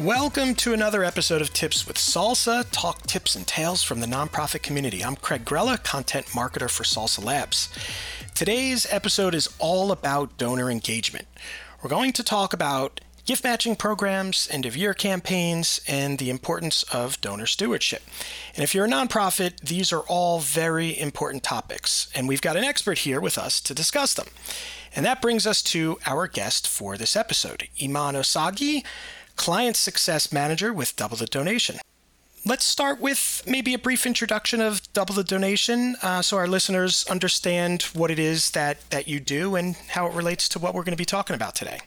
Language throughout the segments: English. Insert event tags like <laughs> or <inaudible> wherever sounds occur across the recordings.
Welcome to another episode of Tips with Salsa, talk tips and tales from the nonprofit community. I'm Craig Grella, content marketer for Salsa Labs. Today's episode is all about donor engagement. We're going to talk about gift matching programs, end of year campaigns, and the importance of donor stewardship. And if you're a nonprofit, these are all very important topics, and we've got an expert here with us to discuss them. And that brings us to our guest for this episode, Iman Osagie Client Success Manager with Double the Donation. Let's start with maybe a brief introduction of Double the Donation uh, so our listeners understand what it is that, that you do and how it relates to what we're going to be talking about today.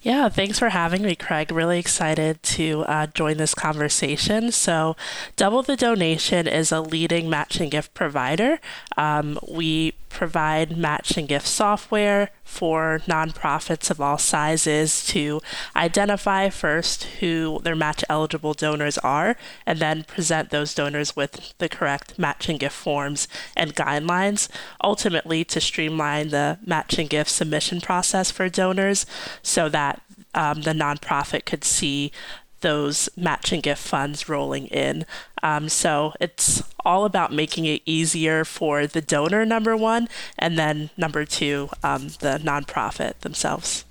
Yeah, thanks for having me, Craig. Really excited to uh, join this conversation. So, Double the Donation is a leading matching gift provider. Um, we provide matching gift software for nonprofits of all sizes to identify first who their match eligible donors are and then present those donors with the correct matching gift forms and guidelines, ultimately to streamline the matching gift submission process for donors so that um, the nonprofit could see those matching gift funds rolling in. Um, so it's all about making it easier for the donor, number one, and then number two, um, the nonprofit themselves.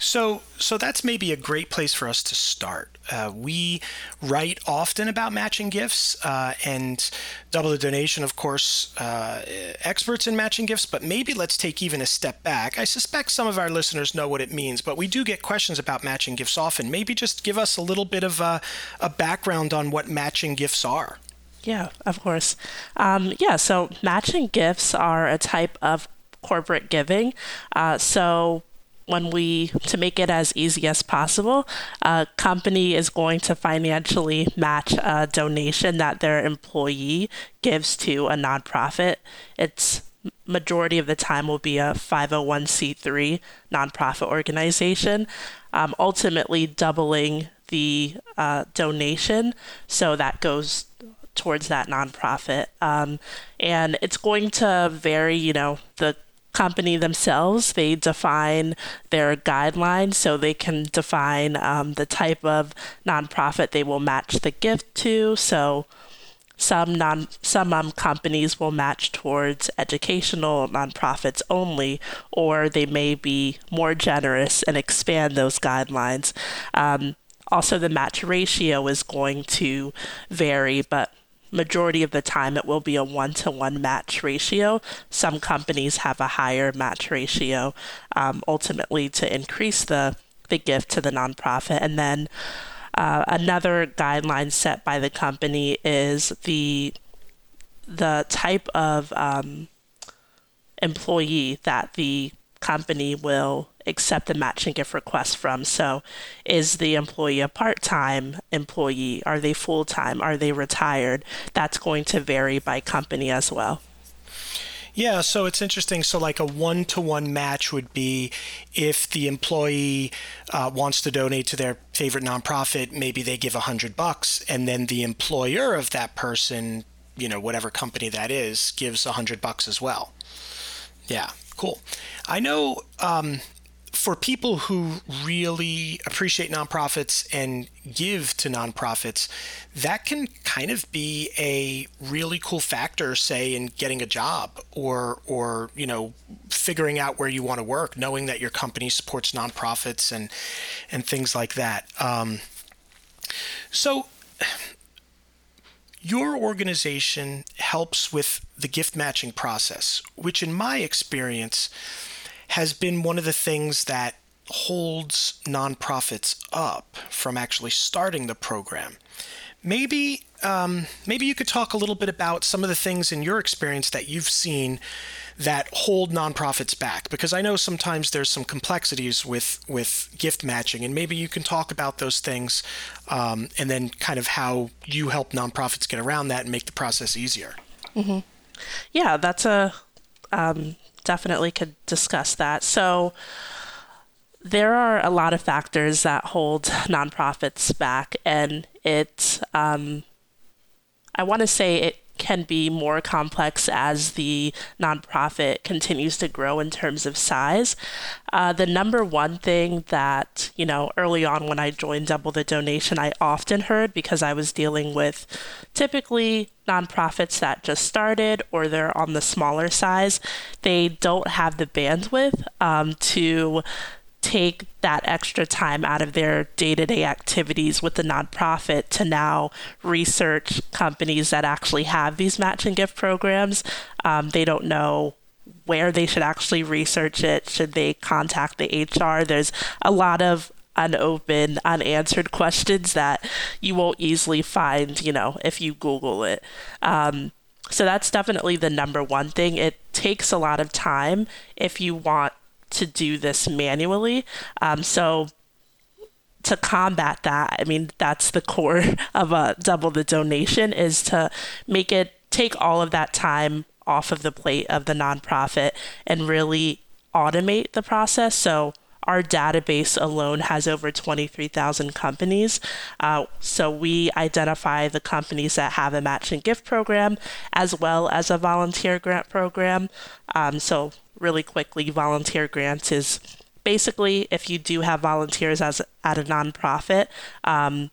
So, so that's maybe a great place for us to start. Uh, we write often about matching gifts uh, and double the donation, of course, uh, experts in matching gifts, but maybe let's take even a step back. I suspect some of our listeners know what it means, but we do get questions about matching gifts often. Maybe just give us a little bit of a, a background on what matching gifts are. Yeah, of course. Um, yeah, so matching gifts are a type of corporate giving. Uh, so when we to make it as easy as possible. A company is going to financially match a donation that their employee gives to a nonprofit. It's majority of the time will be a 501c3 nonprofit organization um, ultimately doubling the uh, donation. So that goes towards that nonprofit. Um, and it's going to vary you know the company themselves. They define their guidelines so they can define um, the type of nonprofit they will match the gift to. So some non some um, companies will match towards educational nonprofits only, or they may be more generous and expand those guidelines. Um, also, the match ratio is going to vary, but majority of the time it will be a one to one match ratio. Some companies have a higher match ratio um, ultimately to increase the, the gift to the nonprofit. And then uh, another guideline set by the company is the the type of um, employee that the company will accept the matching gift request from. So, is the employee a part time employee? Are they full time? Are they retired? That's going to vary by company as well. Yeah, so it's interesting. So, like a one to one match would be if the employee uh, wants to donate to their favorite nonprofit, maybe they give a hundred bucks, and then the employer of that person, you know, whatever company that is, gives a hundred bucks as well. Yeah, cool. I know um, for people who really appreciate nonprofits and give to nonprofits, that can kind of be a really cool factor, say, in getting a job or or you know figuring out where you want to work, knowing that your company supports nonprofits and and things like that. Um, so. Your organization helps with the gift matching process, which, in my experience, has been one of the things that holds nonprofits up from actually starting the program. Maybe um, maybe you could talk a little bit about some of the things in your experience that you've seen that hold nonprofits back because I know sometimes there's some complexities with with gift matching and maybe you can talk about those things um, and then kind of how you help nonprofits get around that and make the process easier. Mm-hmm. Yeah, that's a um, definitely could discuss that. So, there are a lot of factors that hold nonprofits back, and it, um, I want to say it can be more complex as the nonprofit continues to grow in terms of size. Uh, the number one thing that, you know, early on when I joined Double the Donation, I often heard because I was dealing with typically nonprofits that just started or they're on the smaller size, they don't have the bandwidth um, to take that extra time out of their day to day activities with the nonprofit to now research companies that actually have these match and gift programs. Um, they don't know where they should actually research it. Should they contact the HR? There's a lot of unopened, unanswered questions that you won't easily find, you know, if you Google it. Um, so that's definitely the number one thing. It takes a lot of time if you want to do this manually. Um, so to combat that, I mean, that's the core <laughs> of a double the donation is to make it take all of that time off of the plate of the nonprofit and really automate the process. So our database alone has over 23,000 companies. Uh, so we identify the companies that have a matching gift program as well as a volunteer grant program. Um, so really quickly, volunteer grants is basically if you do have volunteers as at a nonprofit, um,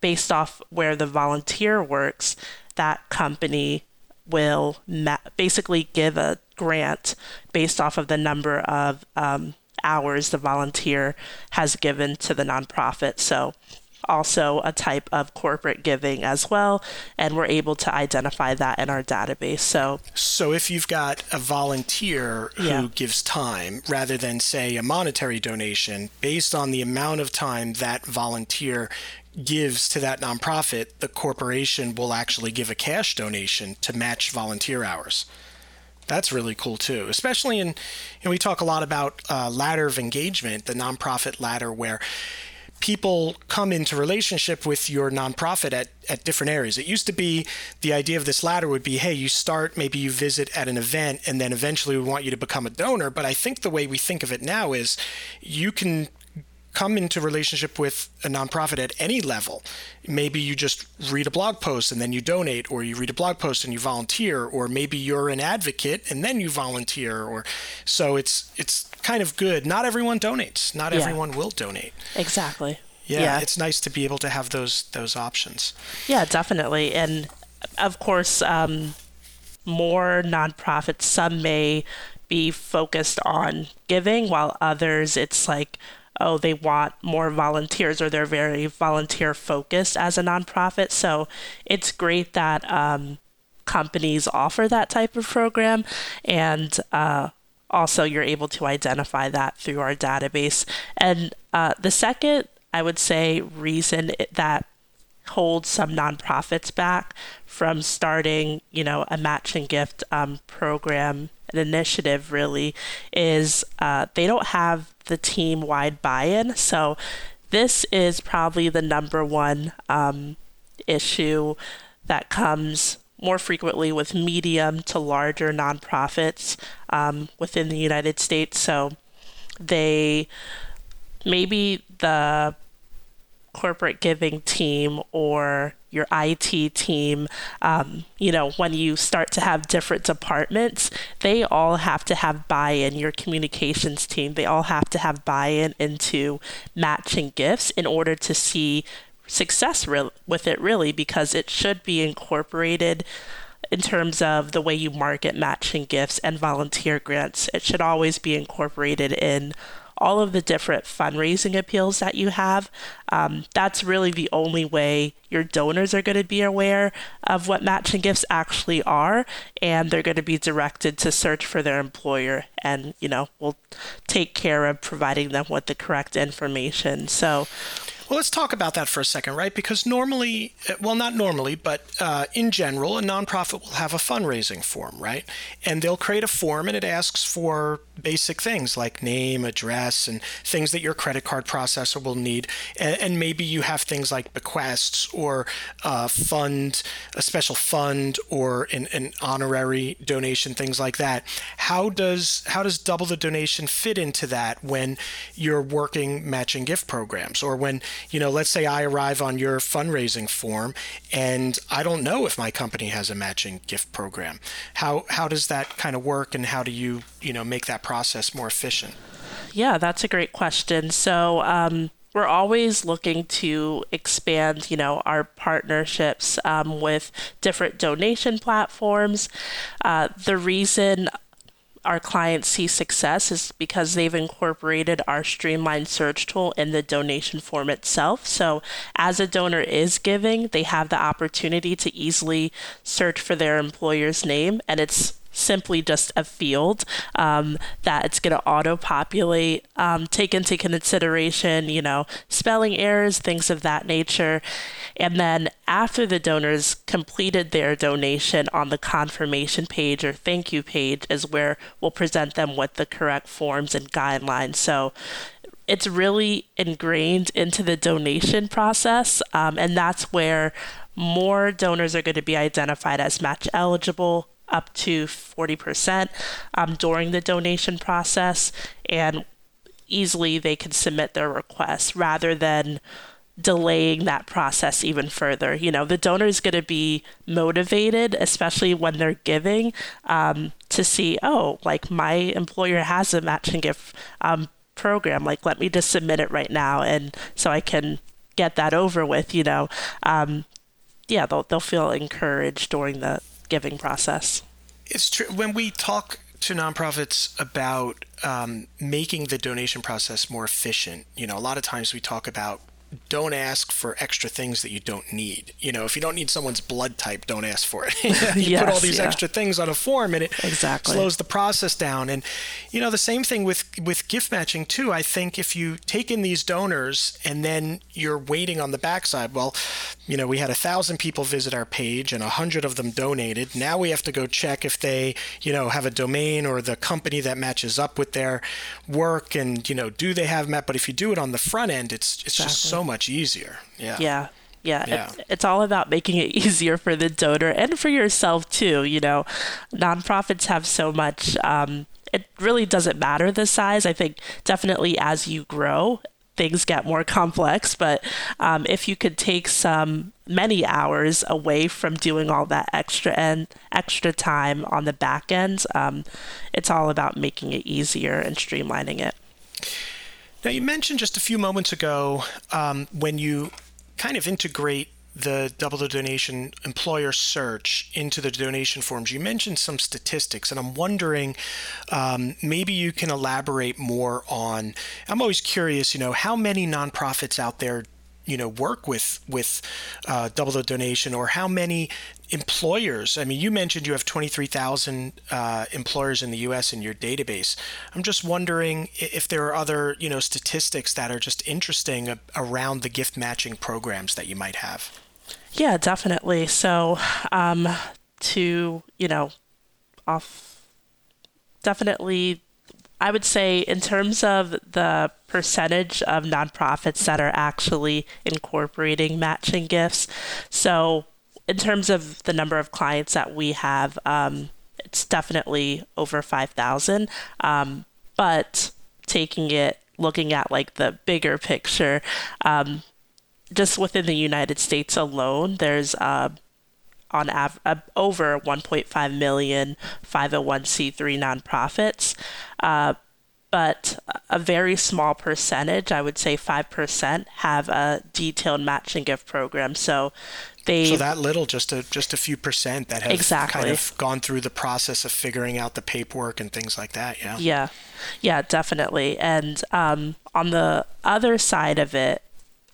based off where the volunteer works, that company will ma- basically give a grant based off of the number of um, hours the volunteer has given to the nonprofit. So also a type of corporate giving as well and we're able to identify that in our database so so if you've got a volunteer who yeah. gives time rather than say a monetary donation based on the amount of time that volunteer gives to that nonprofit the corporation will actually give a cash donation to match volunteer hours that's really cool too, especially in, you know, we talk a lot about uh, ladder of engagement, the nonprofit ladder, where people come into relationship with your nonprofit at, at different areas. It used to be the idea of this ladder would be, hey, you start, maybe you visit at an event, and then eventually we want you to become a donor. But I think the way we think of it now is you can come into relationship with a nonprofit at any level. Maybe you just read a blog post and then you donate, or you read a blog post and you volunteer, or maybe you're an advocate and then you volunteer. Or so it's it's kind of good. Not everyone donates. Not yeah. everyone will donate. Exactly. Yeah, yeah, it's nice to be able to have those those options. Yeah, definitely, and of course, um, more nonprofits. Some may be focused on giving, while others, it's like oh, they want more volunteers or they're very volunteer focused as a nonprofit. So it's great that um, companies offer that type of program. And uh, also, you're able to identify that through our database. And uh, the second, I would say, reason that holds some nonprofits back from starting, you know, a matching gift um, program, an initiative really, is uh, they don't have the team wide buy in. So this is probably the number one um, issue that comes more frequently with medium to larger nonprofits um, within the United States. So they maybe the corporate giving team or your IT team, um, you know, when you start to have different departments, they all have to have buy in. Your communications team, they all have to have buy in into matching gifts in order to see success re- with it, really, because it should be incorporated in terms of the way you market matching gifts and volunteer grants. It should always be incorporated in all of the different fundraising appeals that you have. Um, that's really the only way your donors are going to be aware of what matching gifts actually are, and they're going to be directed to search for their employer, and you know we'll take care of providing them with the correct information. So well, let's talk about that for a second, right? Because normally, uh, well, not normally, but uh, in general, a nonprofit will have a fundraising form, right? And they'll create a form and it asks for basic things like name, address, and things that your credit card processor will need. And, and maybe you have things like bequests or a fund, a special fund, or an, an honorary donation, things like that. How does how does double the donation fit into that when you're working matching gift programs or when you know, let's say I arrive on your fundraising form and I don't know if my company has a matching gift program. How how does that kind of work and how do you, you know, make that process more efficient? Yeah, that's a great question. So, um, we're always looking to expand, you know, our partnerships um, with different donation platforms. Uh, the reason our clients see success is because they've incorporated our streamlined search tool in the donation form itself. So, as a donor is giving, they have the opportunity to easily search for their employer's name, and it's simply just a field um, that it's going to auto populate, um, take into consideration, you know, spelling errors, things of that nature. And then after the donors completed their donation on the confirmation page or thank you page is where we'll present them with the correct forms and guidelines. So it's really ingrained into the donation process. Um, and that's where more donors are going to be identified as match eligible up to 40% um, during the donation process, and easily they can submit their request rather than delaying that process even further. You know, the donor is going to be motivated, especially when they're giving, um, to see, oh, like my employer has a matching gift um, program. Like, let me just submit it right now, and so I can get that over with. You know, um, yeah, they'll they'll feel encouraged during the giving process. It's true. When we talk to nonprofits about um, making the donation process more efficient, you know, a lot of times we talk about don't ask for extra things that you don't need. You know, if you don't need someone's blood type, don't ask for it. <laughs> you yes, put all these yeah. extra things on a form and it exactly. slows the process down. And you know, the same thing with with gift matching too. I think if you take in these donors and then you're waiting on the backside, well, you know, we had a thousand people visit our page and a hundred of them donated. Now we have to go check if they, you know, have a domain or the company that matches up with their work and, you know, do they have met? But if you do it on the front end, it's it's exactly. just so much easier. Yeah. Yeah. Yeah, yeah. It's, it's all about making it <laughs> easier for the donor and for yourself too. You know, nonprofits have so much. Um, it really doesn't matter the size. I think definitely as you grow, things get more complex. But um, if you could take some many hours away from doing all that extra and extra time on the back end, um, it's all about making it easier and streamlining it. Now, you mentioned just a few moments ago um, when you kind of integrate the double the donation employer search into the donation forms. You mentioned some statistics, and I'm wondering um, maybe you can elaborate more on. I'm always curious, you know, how many nonprofits out there you know work with with uh, double the donation or how many employers i mean you mentioned you have 23000 uh, employers in the us in your database i'm just wondering if there are other you know statistics that are just interesting around the gift matching programs that you might have yeah definitely so um, to you know off definitely I would say, in terms of the percentage of nonprofits that are actually incorporating matching gifts, so in terms of the number of clients that we have, um, it's definitely over 5,000. Um, but taking it, looking at like the bigger picture, um, just within the United States alone, there's uh, on av- uh, over 1.5 million 501c3 nonprofits. Uh, but a very small percentage, I would say 5%, have a detailed matching gift program. So they So that little just a just a few percent that have exactly. kind of gone through the process of figuring out the paperwork and things like that, yeah. Yeah. Yeah, definitely. And um, on the other side of it,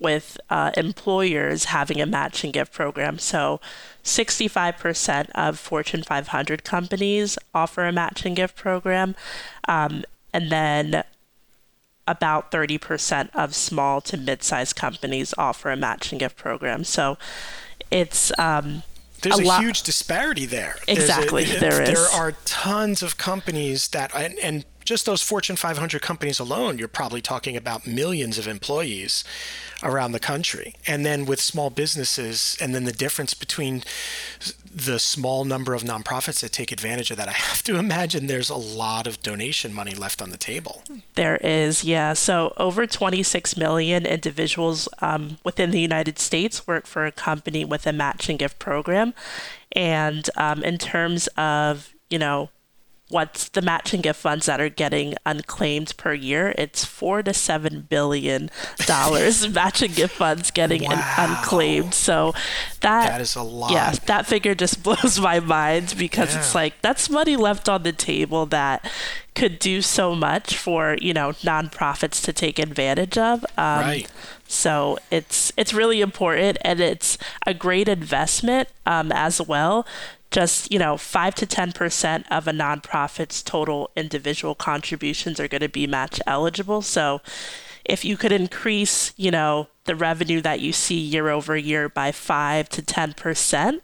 with uh, employers having a matching gift program. So 65% of Fortune 500 companies offer a matching gift program. Um, and then about 30% of small to mid sized companies offer a matching gift program. So it's. Um, there's a, a huge disparity there. Exactly, <laughs> a, there is. There are tons of companies that, and, and just those Fortune 500 companies alone, you're probably talking about millions of employees around the country. And then with small businesses, and then the difference between the small number of nonprofits that take advantage of that, I have to <laughs> imagine there's a lot of donation money left on the table. There is, yeah. So over 26 million individuals um, within the United States work for a company with a matching gift program. And um, in terms of, you know, what's the matching gift funds that are getting unclaimed per year? It's four to seven billion dollars <laughs> matching gift funds getting wow. unclaimed. So that that is a lot. Yeah, that figure just <laughs> blows my mind because yeah. it's like that's money left on the table that could do so much for you know nonprofits to take advantage of. Um, right. So it's it's really important and it's a great investment um, as well just you know 5 to 10% of a nonprofit's total individual contributions are going to be match eligible so if you could increase you know the revenue that you see year over year by 5 to 10%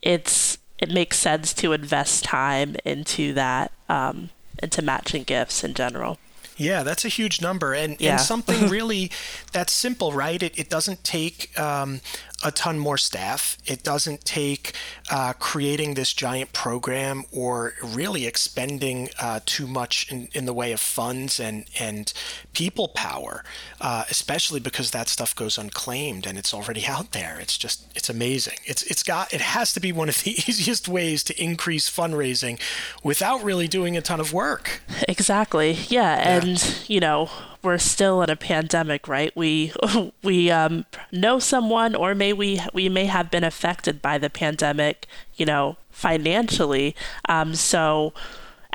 it's it makes sense to invest time into that um, into matching gifts in general yeah, that's a huge number, and, yeah. and something <laughs> really that's simple, right? It, it doesn't take um, a ton more staff. It doesn't take uh, creating this giant program or really expending uh, too much in, in the way of funds and, and people power, uh, especially because that stuff goes unclaimed and it's already out there. It's just, it's amazing. It's, it's got, it has to be one of the <laughs> easiest ways to increase fundraising without really doing a ton of work. Exactly. Yeah. yeah. And, you know, we're still in a pandemic, right? We <laughs> we um, know someone, or may we we may have been affected by the pandemic, you know, financially. Um, so,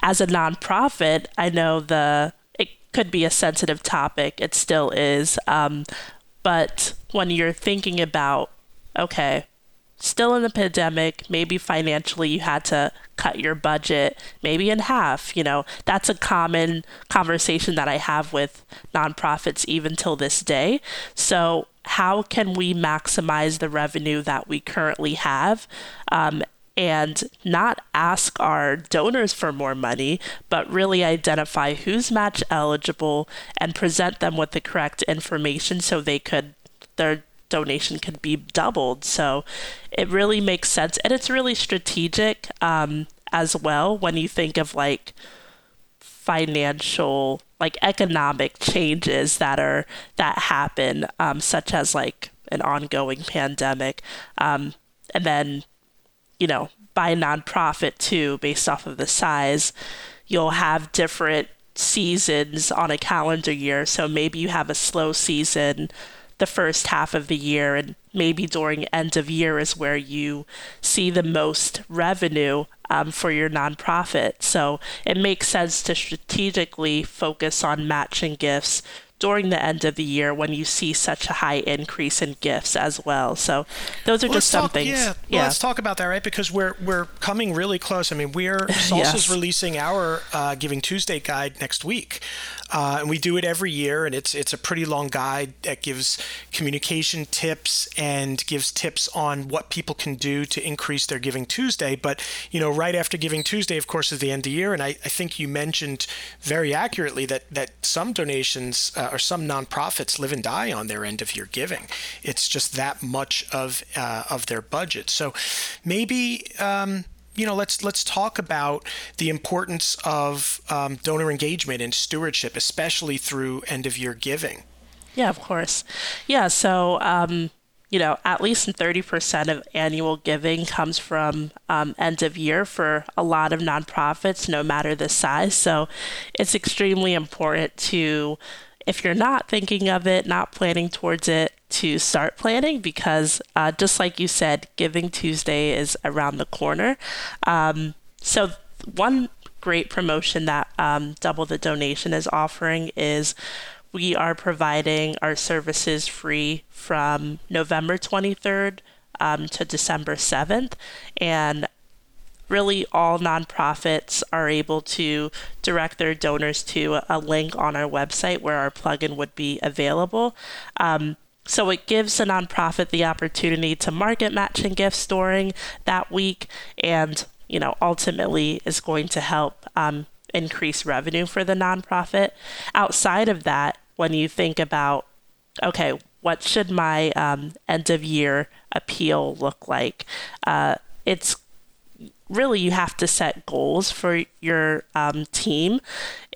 as a nonprofit, I know the it could be a sensitive topic. It still is. Um, but when you're thinking about, okay, still in the pandemic, maybe financially you had to cut your budget maybe in half. You know, that's a common conversation that I have with nonprofits even till this day. So, how can we maximize the revenue that we currently have? Um, and not ask our donors for more money, but really identify who's match eligible and present them with the correct information so they could their donation could be doubled. So it really makes sense. And it's really strategic um, as well when you think of like financial, like economic changes that are, that happen, um, such as like an ongoing pandemic. Um, and then, you know, by nonprofit too, based off of the size, you'll have different seasons on a calendar year. So maybe you have a slow season the first half of the year and maybe during end of year is where you see the most revenue um, for your nonprofit. So it makes sense to strategically focus on matching gifts during the end of the year when you see such a high increase in gifts as well. So those are well, just some talk, things. Yeah, well, yeah. let's talk about that, right? Because we're we're coming really close. I mean, we're <laughs> Salsa's yes. releasing our uh, Giving Tuesday guide next week. Uh, and we do it every year, and it's it's a pretty long guide that gives communication tips and gives tips on what people can do to increase their Giving Tuesday. But you know, right after Giving Tuesday, of course, is the end of the year, and I, I think you mentioned very accurately that that some donations uh, or some nonprofits live and die on their end of year giving. It's just that much of uh, of their budget. So maybe. Um, you know, let's let's talk about the importance of um, donor engagement and stewardship, especially through end of year giving. Yeah, of course. Yeah, so um, you know, at least 30% of annual giving comes from um, end of year for a lot of nonprofits, no matter the size. So it's extremely important to, if you're not thinking of it, not planning towards it, to start planning because uh, just like you said, Giving Tuesday is around the corner. Um, so, one great promotion that um, Double the Donation is offering is we are providing our services free from November 23rd um, to December 7th. And really all nonprofits are able to direct their donors to a link on our website where our plugin would be available. Um, so it gives a nonprofit the opportunity to market matching gifts during that week and, you know, ultimately is going to help um, increase revenue for the nonprofit. Outside of that, when you think about, okay, what should my um, end of year appeal look like? Uh, it's really you have to set goals for your um, team.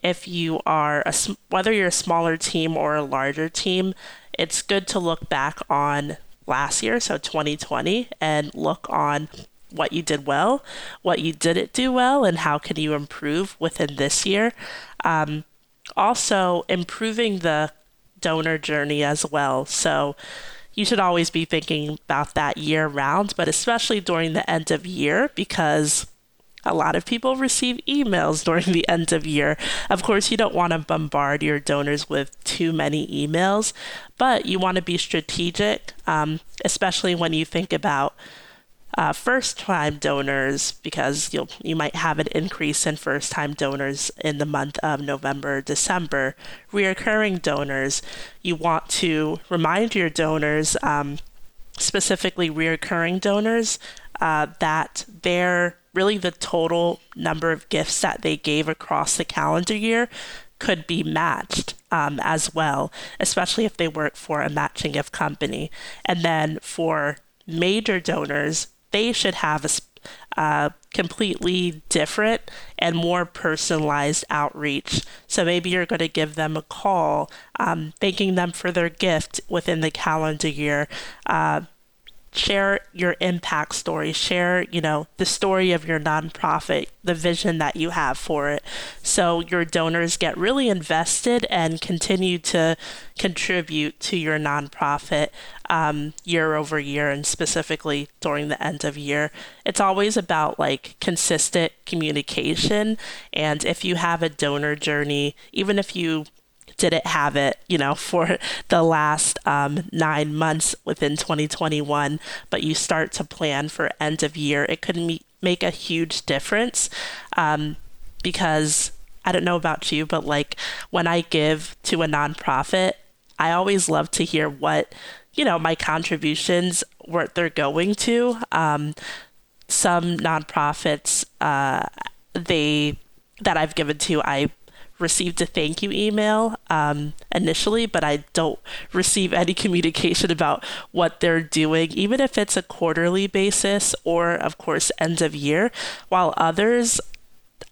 If you are a, whether you're a smaller team or a larger team, it's good to look back on last year, so 2020, and look on what you did well, what you didn't do well, and how can you improve within this year. Um, also, improving the donor journey as well. So, you should always be thinking about that year round, but especially during the end of year because a lot of people receive emails during the end of year. Of course, you don't want to bombard your donors with too many emails, but you want to be strategic, um, especially when you think about uh, first time donors because you'll you might have an increase in first time donors in the month of November December reoccurring donors you want to remind your donors um, specifically reoccurring donors uh, that they're really the total number of gifts that they gave across the calendar year could be matched um, as well, especially if they work for a matching gift company. And then for major donors, they should have a uh, completely different and more personalized outreach. So maybe you're going to give them a call, um, thanking them for their gift within the calendar year. Uh, share your impact story share you know the story of your nonprofit the vision that you have for it. So your donors get really invested and continue to contribute to your nonprofit um, year over year and specifically during the end of year. It's always about like consistent communication. And if you have a donor journey even if you didn't have it, you know, for the last um, nine months within 2021, but you start to plan for end of year, it could make a huge difference um, because I don't know about you, but like when I give to a nonprofit, I always love to hear what, you know, my contributions, what they're going to. Um, some nonprofits, uh, they, that I've given to, I received a thank you email um, initially, but I don't receive any <laughs> communication about what they're doing, even if it's a quarterly basis or, of course, end of year. While others,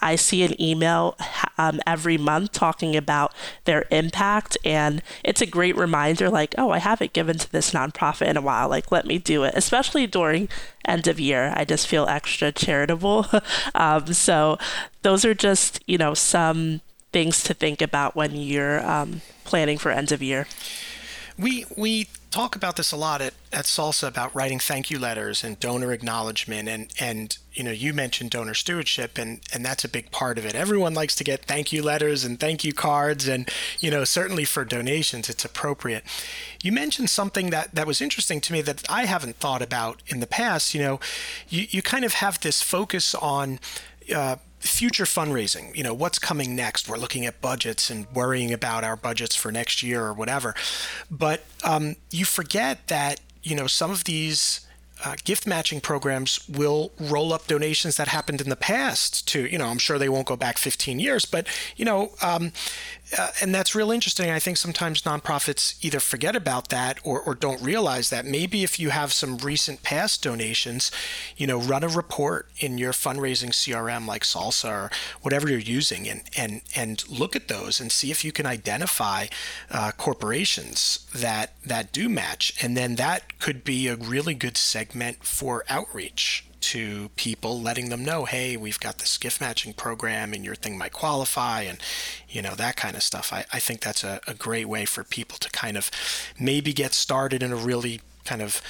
I see an email um, every month talking about their impact, and it's a great reminder like, oh, I haven't given to this nonprofit in a while. Like, let me do it, especially during end of year. I just feel extra charitable. <laughs> um, so, those are just, you know, some things to think about when you're um, planning for end of year. We we talk about this a lot at, at Salsa about writing thank you letters and donor acknowledgement and and you know you mentioned donor stewardship and and that's a big part of it. Everyone likes to get thank you letters and thank you cards and you know certainly for donations it's appropriate. You mentioned something that that was interesting to me that I haven't thought about in the past. You know, you you kind of have this focus on uh, future fundraising, you know, what's coming next? We're looking at budgets and worrying about our budgets for next year or whatever. But um, you forget that, you know, some of these uh, gift matching programs will roll up donations that happened in the past to, you know, I'm sure they won't go back 15 years, but, you know, um, uh, and that's real interesting. I think sometimes nonprofits either forget about that or, or don't realize that. Maybe if you have some recent past donations, you know, run a report in your fundraising CRM like Salsa or whatever you're using, and and and look at those and see if you can identify uh, corporations that that do match, and then that could be a really good segment for outreach to people, letting them know, hey, we've got this gift matching program and your thing might qualify and, you know, that kind of stuff. I, I think that's a, a great way for people to kind of maybe get started in a really kind of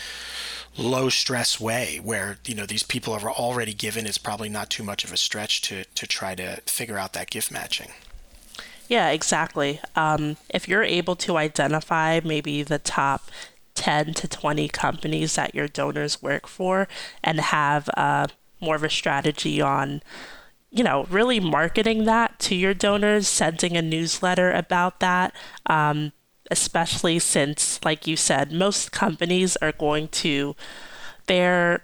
low stress way where you know these people are already given. It's probably not too much of a stretch to to try to figure out that gift matching. Yeah exactly. Um, if you're able to identify maybe the top 10 to 20 companies that your donors work for and have uh, more of a strategy on you know really marketing that to your donors sending a newsletter about that um, especially since like you said most companies are going to their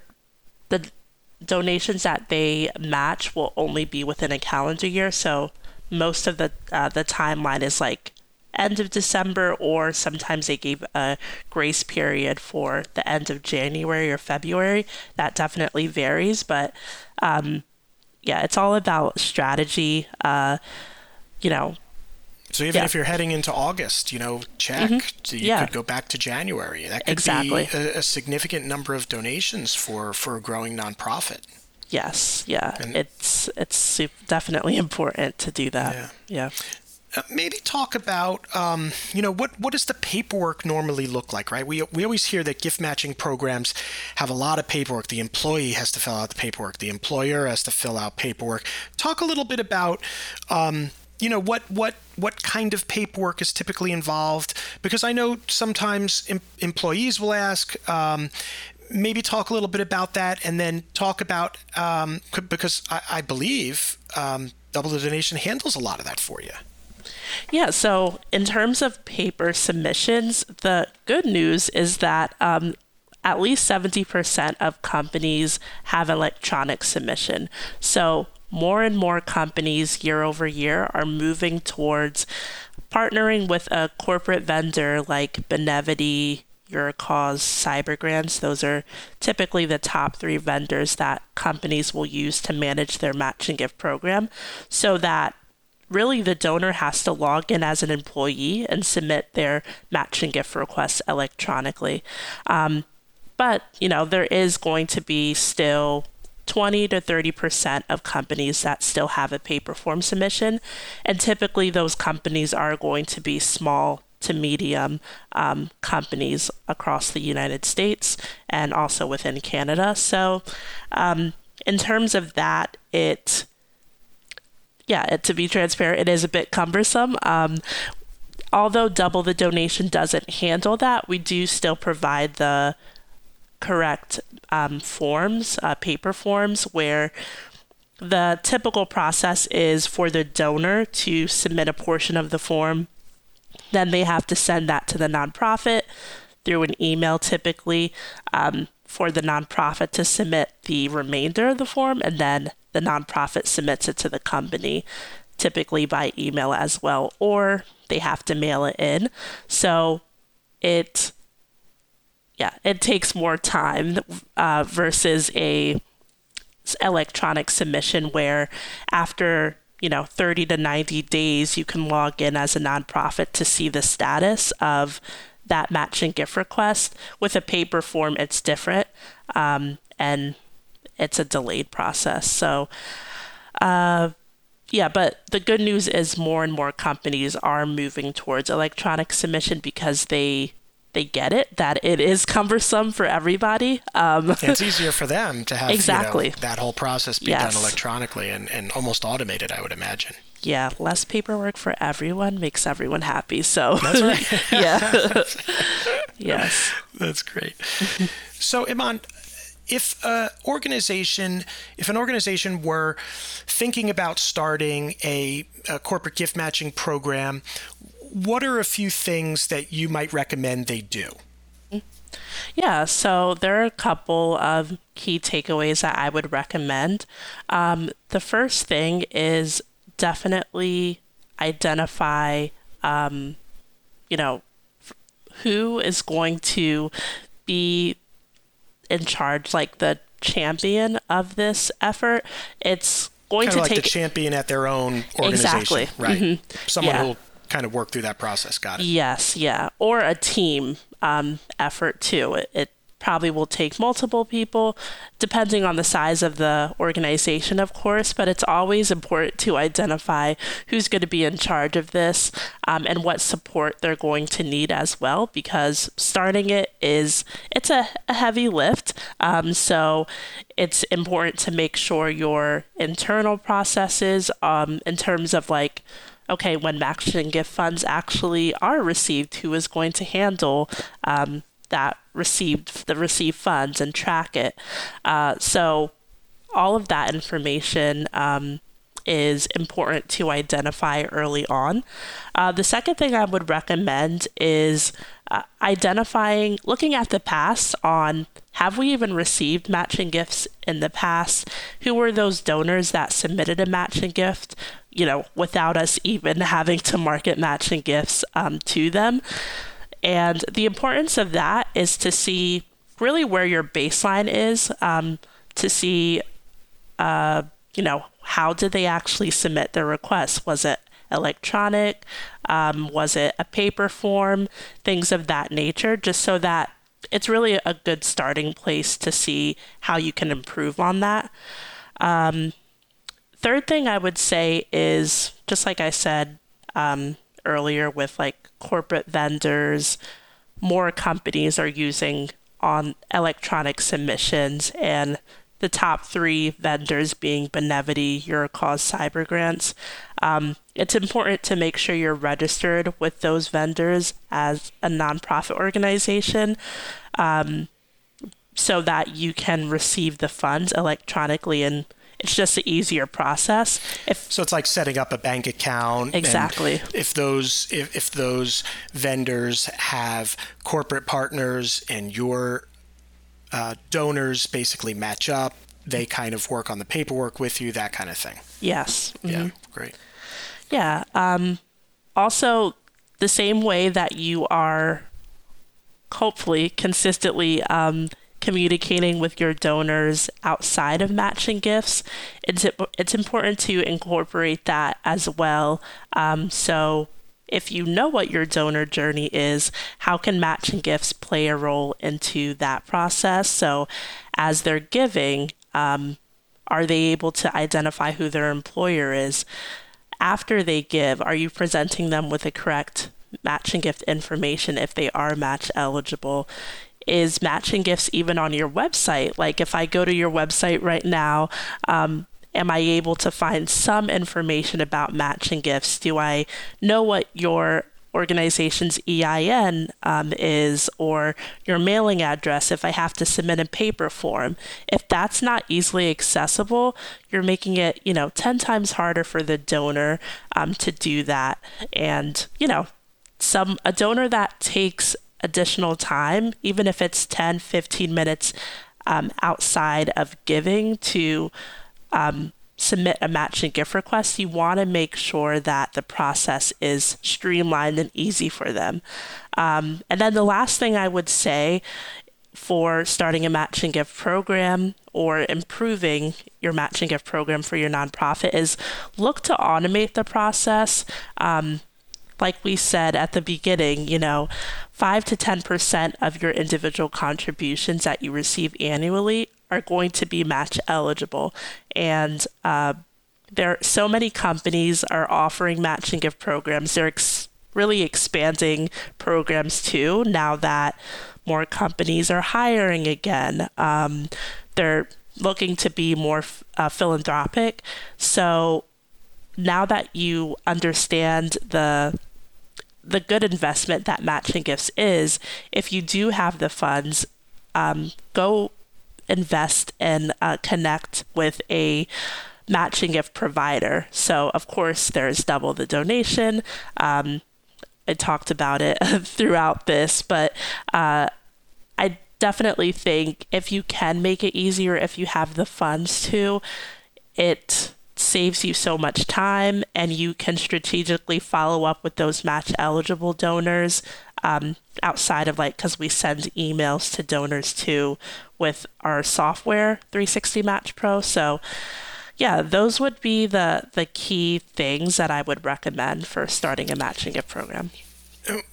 the donations that they match will only be within a calendar year. So most of the uh, the timeline is like end of December, or sometimes they gave a grace period for the end of January or February. That definitely varies, but um, yeah, it's all about strategy. Uh, you know, so even yeah. if you're heading into August, you know, check. Mm-hmm. You yeah. could go back to January. That could exactly. be a, a, significant number of donations for for a growing nonprofit. Yes, yeah, and it's it's definitely <laughs> important to do that. Yeah. yeah. Uh, maybe talk about um, you know what what does the paperwork normally look like right? We, we always hear that gift matching programs have a lot of paperwork. The employee has to fill out the paperwork. The employer has to fill out paperwork. Talk a little bit about um, you know what what what kind of paperwork is typically involved? Because i know sometimes em- employees will ask um, maybe talk a little bit about that and then talk about um, because I, I believe um, double the donation handles a lot of that for you yeah, so in terms of paper submissions, the good news is that um, at least 70% of companies have electronic submission. So more and more companies year over year are moving towards partnering with a corporate vendor like Benevity, YourCause, Cybergrants. Those are typically the top three vendors that companies will use to manage their matching gift program so that really the donor has to log in as an employee and submit their matching gift request electronically. Um, but, you know, there is going to be still 20 to 30% of companies that still have a paper form submission. And typically, those companies are going to be small to medium um, companies across the United States and also within Canada. So, um, in terms of that, it yeah, to be transparent, it is a bit cumbersome. Um, although double the donation doesn't handle that, we do still provide the correct um, forms, uh, paper forms, where the typical process is for the donor to submit a portion of the form. Then they have to send that to the nonprofit through an email, typically, um, for the nonprofit to submit the remainder of the form, and then the nonprofit submits it to the company, typically by email as well, or they have to mail it in. So it yeah, it takes more time uh, versus a electronic submission where after you know 30 to 90 days you can log in as a nonprofit to see the status of that matching gift request with a paper form it's different um, and it's a delayed process so uh, yeah but the good news is more and more companies are moving towards electronic submission because they they get it that it is cumbersome for everybody. Um, it's easier for them to have exactly you know, that whole process be yes. done electronically and, and almost automated, I would imagine. Yeah, less paperwork for everyone makes everyone happy. So that's right. <laughs> yeah. yes. That's great. so Iman, if a organization if an organization were thinking about starting a, a, corporate gift matching program what are a few things that you might recommend they do? Yeah, so there are a couple of key takeaways that I would recommend. Um, the first thing is definitely identify, um, you know, who is going to be in charge, like the champion of this effort. It's going kind to like take the champion at their own organization, exactly. right? Mm-hmm. Someone yeah. who'll kind of work through that process. Got it. Yes, yeah, or a team um, effort too. It, it probably will take multiple people, depending on the size of the organization, of course, but it's always important to identify who's going to be in charge of this um, and what support they're going to need as well, because starting it is, it's a, a heavy lift. Um, so it's important to make sure your internal processes um, in terms of like, okay, when matching gift funds actually are received, who is going to handle um, that received the received funds and track it? Uh, so all of that information um, is important to identify early on. Uh, the second thing I would recommend is uh, identifying, looking at the past on have we even received matching gifts in the past? Who were those donors that submitted a matching gift? you know, without us even having to market matching gifts um, to them. And the importance of that is to see really where your baseline is, um, to see, uh, you know, how did they actually submit their request? Was it electronic? Um, was it a paper form? Things of that nature, just so that it's really a good starting place to see how you can improve on that. Um, third thing I would say is just like I said um, earlier with like corporate vendors, more companies are using on electronic submissions and the top three vendors being Benevity, YourCause, Cyber Grants. Um, it's important to make sure you're registered with those vendors as a nonprofit organization um, so that you can receive the funds electronically and it's just an easier process. If so, it's like setting up a bank account. Exactly. If those if, if those vendors have corporate partners and your uh, donors basically match up. They kind of work on the paperwork with you, that kind of thing. Yes. Mm-hmm. Yeah, great. Yeah. Um, also, the same way that you are hopefully consistently um, communicating with your donors outside of matching gifts, it's, it's important to incorporate that as well. Um, so, if you know what your donor journey is, how can matching gifts play a role into that process? So, as they're giving, um, are they able to identify who their employer is? After they give, are you presenting them with the correct matching gift information if they are match eligible? Is matching gifts even on your website? Like if I go to your website right now, um, am I able to find some information about matching gifts? Do I know what your organization's EIN um, is or your mailing address if I have to submit a paper form. If that's not easily accessible, you're making it, you know, 10 times harder for the donor um, to do that. And, you know, some a donor that takes additional time, even if it's 10, 15 minutes um, outside of giving to um, submit a matching gift request, you want to make sure that the process is streamlined and easy for them. Um, and then the last thing I would say for starting a matching gift program or improving your matching gift program for your nonprofit is look to automate the process. Um, like we said at the beginning, you know, 5 to 10% of your individual contributions that you receive annually are going to be match eligible. And uh, there, so many companies are offering matching gift programs. They're ex- really expanding programs too now that more companies are hiring again. Um, they're looking to be more uh, philanthropic. So now that you understand the the good investment that matching gifts is, if you do have the funds, um, go invest and uh, connect with a matching gift provider. So, of course, there's double the donation. Um, I talked about it <laughs> throughout this, but uh, I definitely think if you can make it easier, if you have the funds to, it saves you so much time and you can strategically follow up with those match eligible donors um, outside of like because we send emails to donors too with our software 360MatchPro so yeah those would be the the key things that i would recommend for starting a matching gift program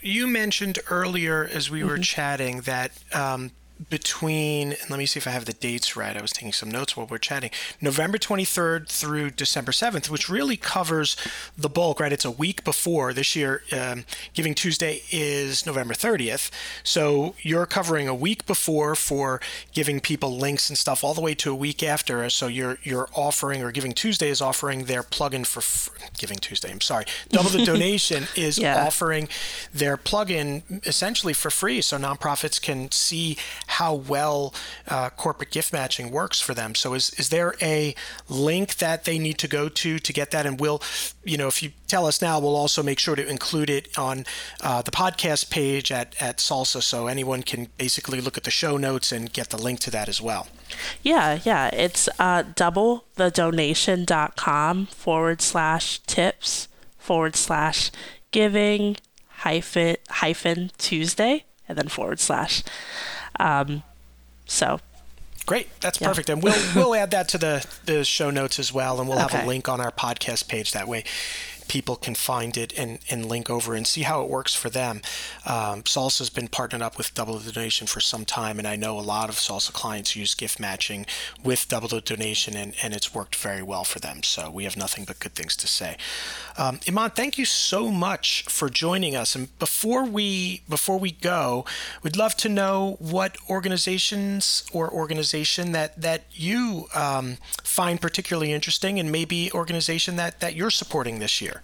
you mentioned earlier as we were mm-hmm. chatting that um, between, and let me see if I have the dates right. I was taking some notes while we're chatting. November 23rd through December 7th, which really covers the bulk, right? It's a week before this year. Um, Giving Tuesday is November 30th. So you're covering a week before for giving people links and stuff all the way to a week after. So you're, you're offering, or Giving Tuesday is offering their plugin for, for Giving Tuesday, I'm sorry. Double the <laughs> Donation is yeah. offering their plugin essentially for free. So nonprofits can see how well uh, corporate gift matching works for them. So is is there a link that they need to go to to get that? And we'll, you know, if you tell us now, we'll also make sure to include it on uh, the podcast page at at Salsa, so anyone can basically look at the show notes and get the link to that as well. Yeah, yeah. It's uh, doublethedonation.com forward slash tips forward slash giving hyphen hyphen Tuesday and then forward slash. Um, so Great, that's yeah. perfect, and we'll we'll add that to the the show notes as well, and we'll have a link on our podcast page. That way, people can find it and, and link over and see how it works for them. Um, Salsa's been partnered up with Double the Donation for some time, and I know a lot of Salsa clients use gift matching with Double the Donation, and, and it's worked very well for them. So we have nothing but good things to say. Um, Iman, thank you so much for joining us. And before we before we go, we'd love to know what organizations or organization that that you um, find particularly interesting, and maybe organization that that you're supporting this year.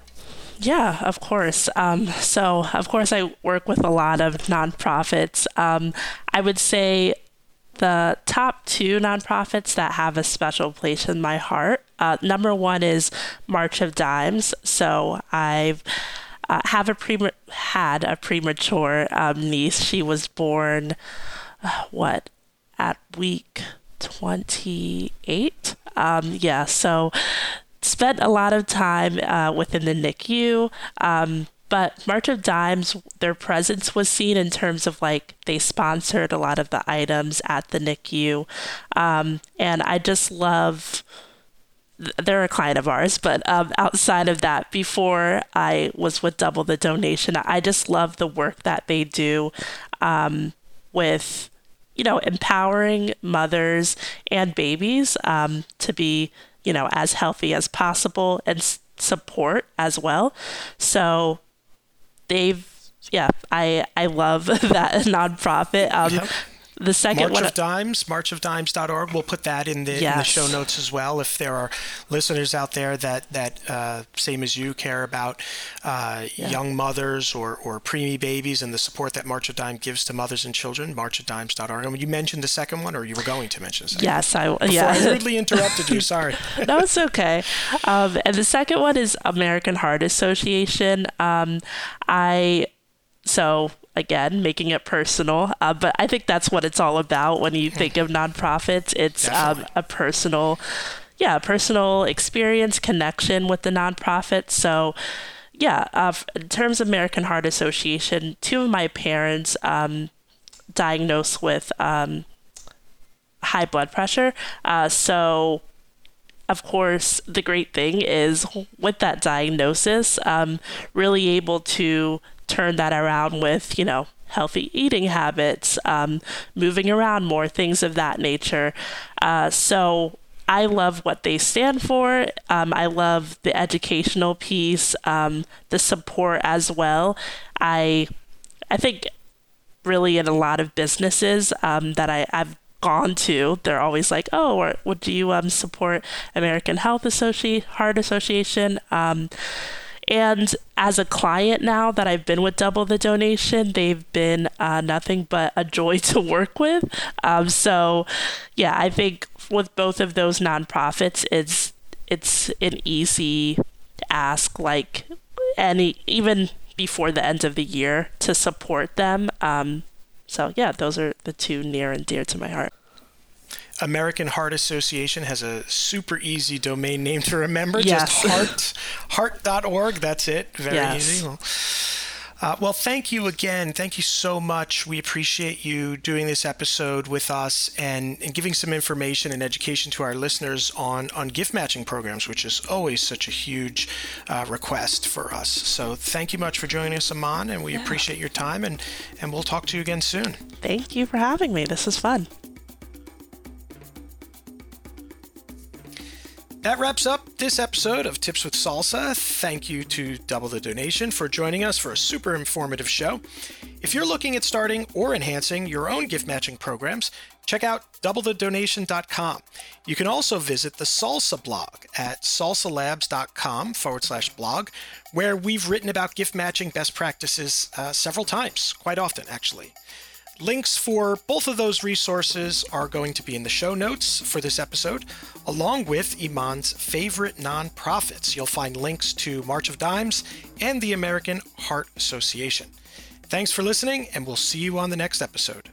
Yeah, of course. Um, so, of course, I work with a lot of nonprofits. Um, I would say the top two nonprofits that have a special place in my heart. Uh, number one is March of Dimes. So I've uh, have a pre- had a premature um, niece. She was born, uh, what, at week 28? Um, yeah, so spent a lot of time uh, within the NICU. Um, but March of Dimes, their presence was seen in terms of like they sponsored a lot of the items at the NICU. Um, and I just love, they're a client of ours, but um, outside of that, before I was with Double the Donation, I just love the work that they do um, with you know, empowering mothers and babies um, to be you know, as healthy as possible and s- support as well. So they've, yeah, I I love <laughs> that nonprofit. Um, yep. The second March one, of Dimes, marchofdimes.org. We'll put that in the, yes. in the, show notes as well. If there are listeners out there that that uh, same as you care about uh, yeah. young mothers or or preemie babies and the support that March of Dimes gives to mothers and children, marchofdimes.org. And you mentioned the second one, or you were going to mention the second. Yes, I Before yeah. I rudely interrupted you. Sorry. <laughs> no, it's okay. Um, and the second one is American Heart Association. Um, I so again, making it personal. Uh, but I think that's what it's all about when you think of nonprofits. It's um, a personal, yeah, personal experience, connection with the nonprofit. So, yeah, uh, in terms of American Heart Association, two of my parents um, diagnosed with um, high blood pressure. Uh, so, of course, the great thing is with that diagnosis, um, really able to turn that around with, you know, healthy eating habits, um, moving around more, things of that nature. Uh, so I love what they stand for. Um, I love the educational piece, um, the support as well. I, I think, really in a lot of businesses um, that I, I've gone to, they're always like, "Oh, or, would you um, support American Health Associ- Heart Association?" Um, and as a client now that I've been with Double the Donation, they've been uh, nothing but a joy <laughs> to work with. Um, so, yeah, I think with both of those nonprofits, it's it's an easy ask, like any even before the end of the year, to support them. Um, so, yeah, those are the two near and dear to my heart. American Heart Association has a super easy domain name to remember. Yes. Just heart, heart.org. That's it. Very yes. easy. Well, uh, well, thank you again. Thank you so much. We appreciate you doing this episode with us and, and giving some information and education to our listeners on, on gift matching programs, which is always such a huge uh, request for us. So thank you much for joining us, Iman, and we yeah. appreciate your time, and, and we'll talk to you again soon. Thank you for having me. This is fun. That wraps up this episode of Tips with Salsa. Thank you to Double the Donation for joining us for a super informative show. If you're looking at starting or enhancing your own gift matching programs, check out doublethedonation.com. You can also visit the Salsa blog at salsalabs.com forward slash blog, where we've written about gift matching best practices uh, several times, quite often actually. Links for both of those resources are going to be in the show notes for this episode, along with Iman's favorite nonprofits. You'll find links to March of Dimes and the American Heart Association. Thanks for listening, and we'll see you on the next episode.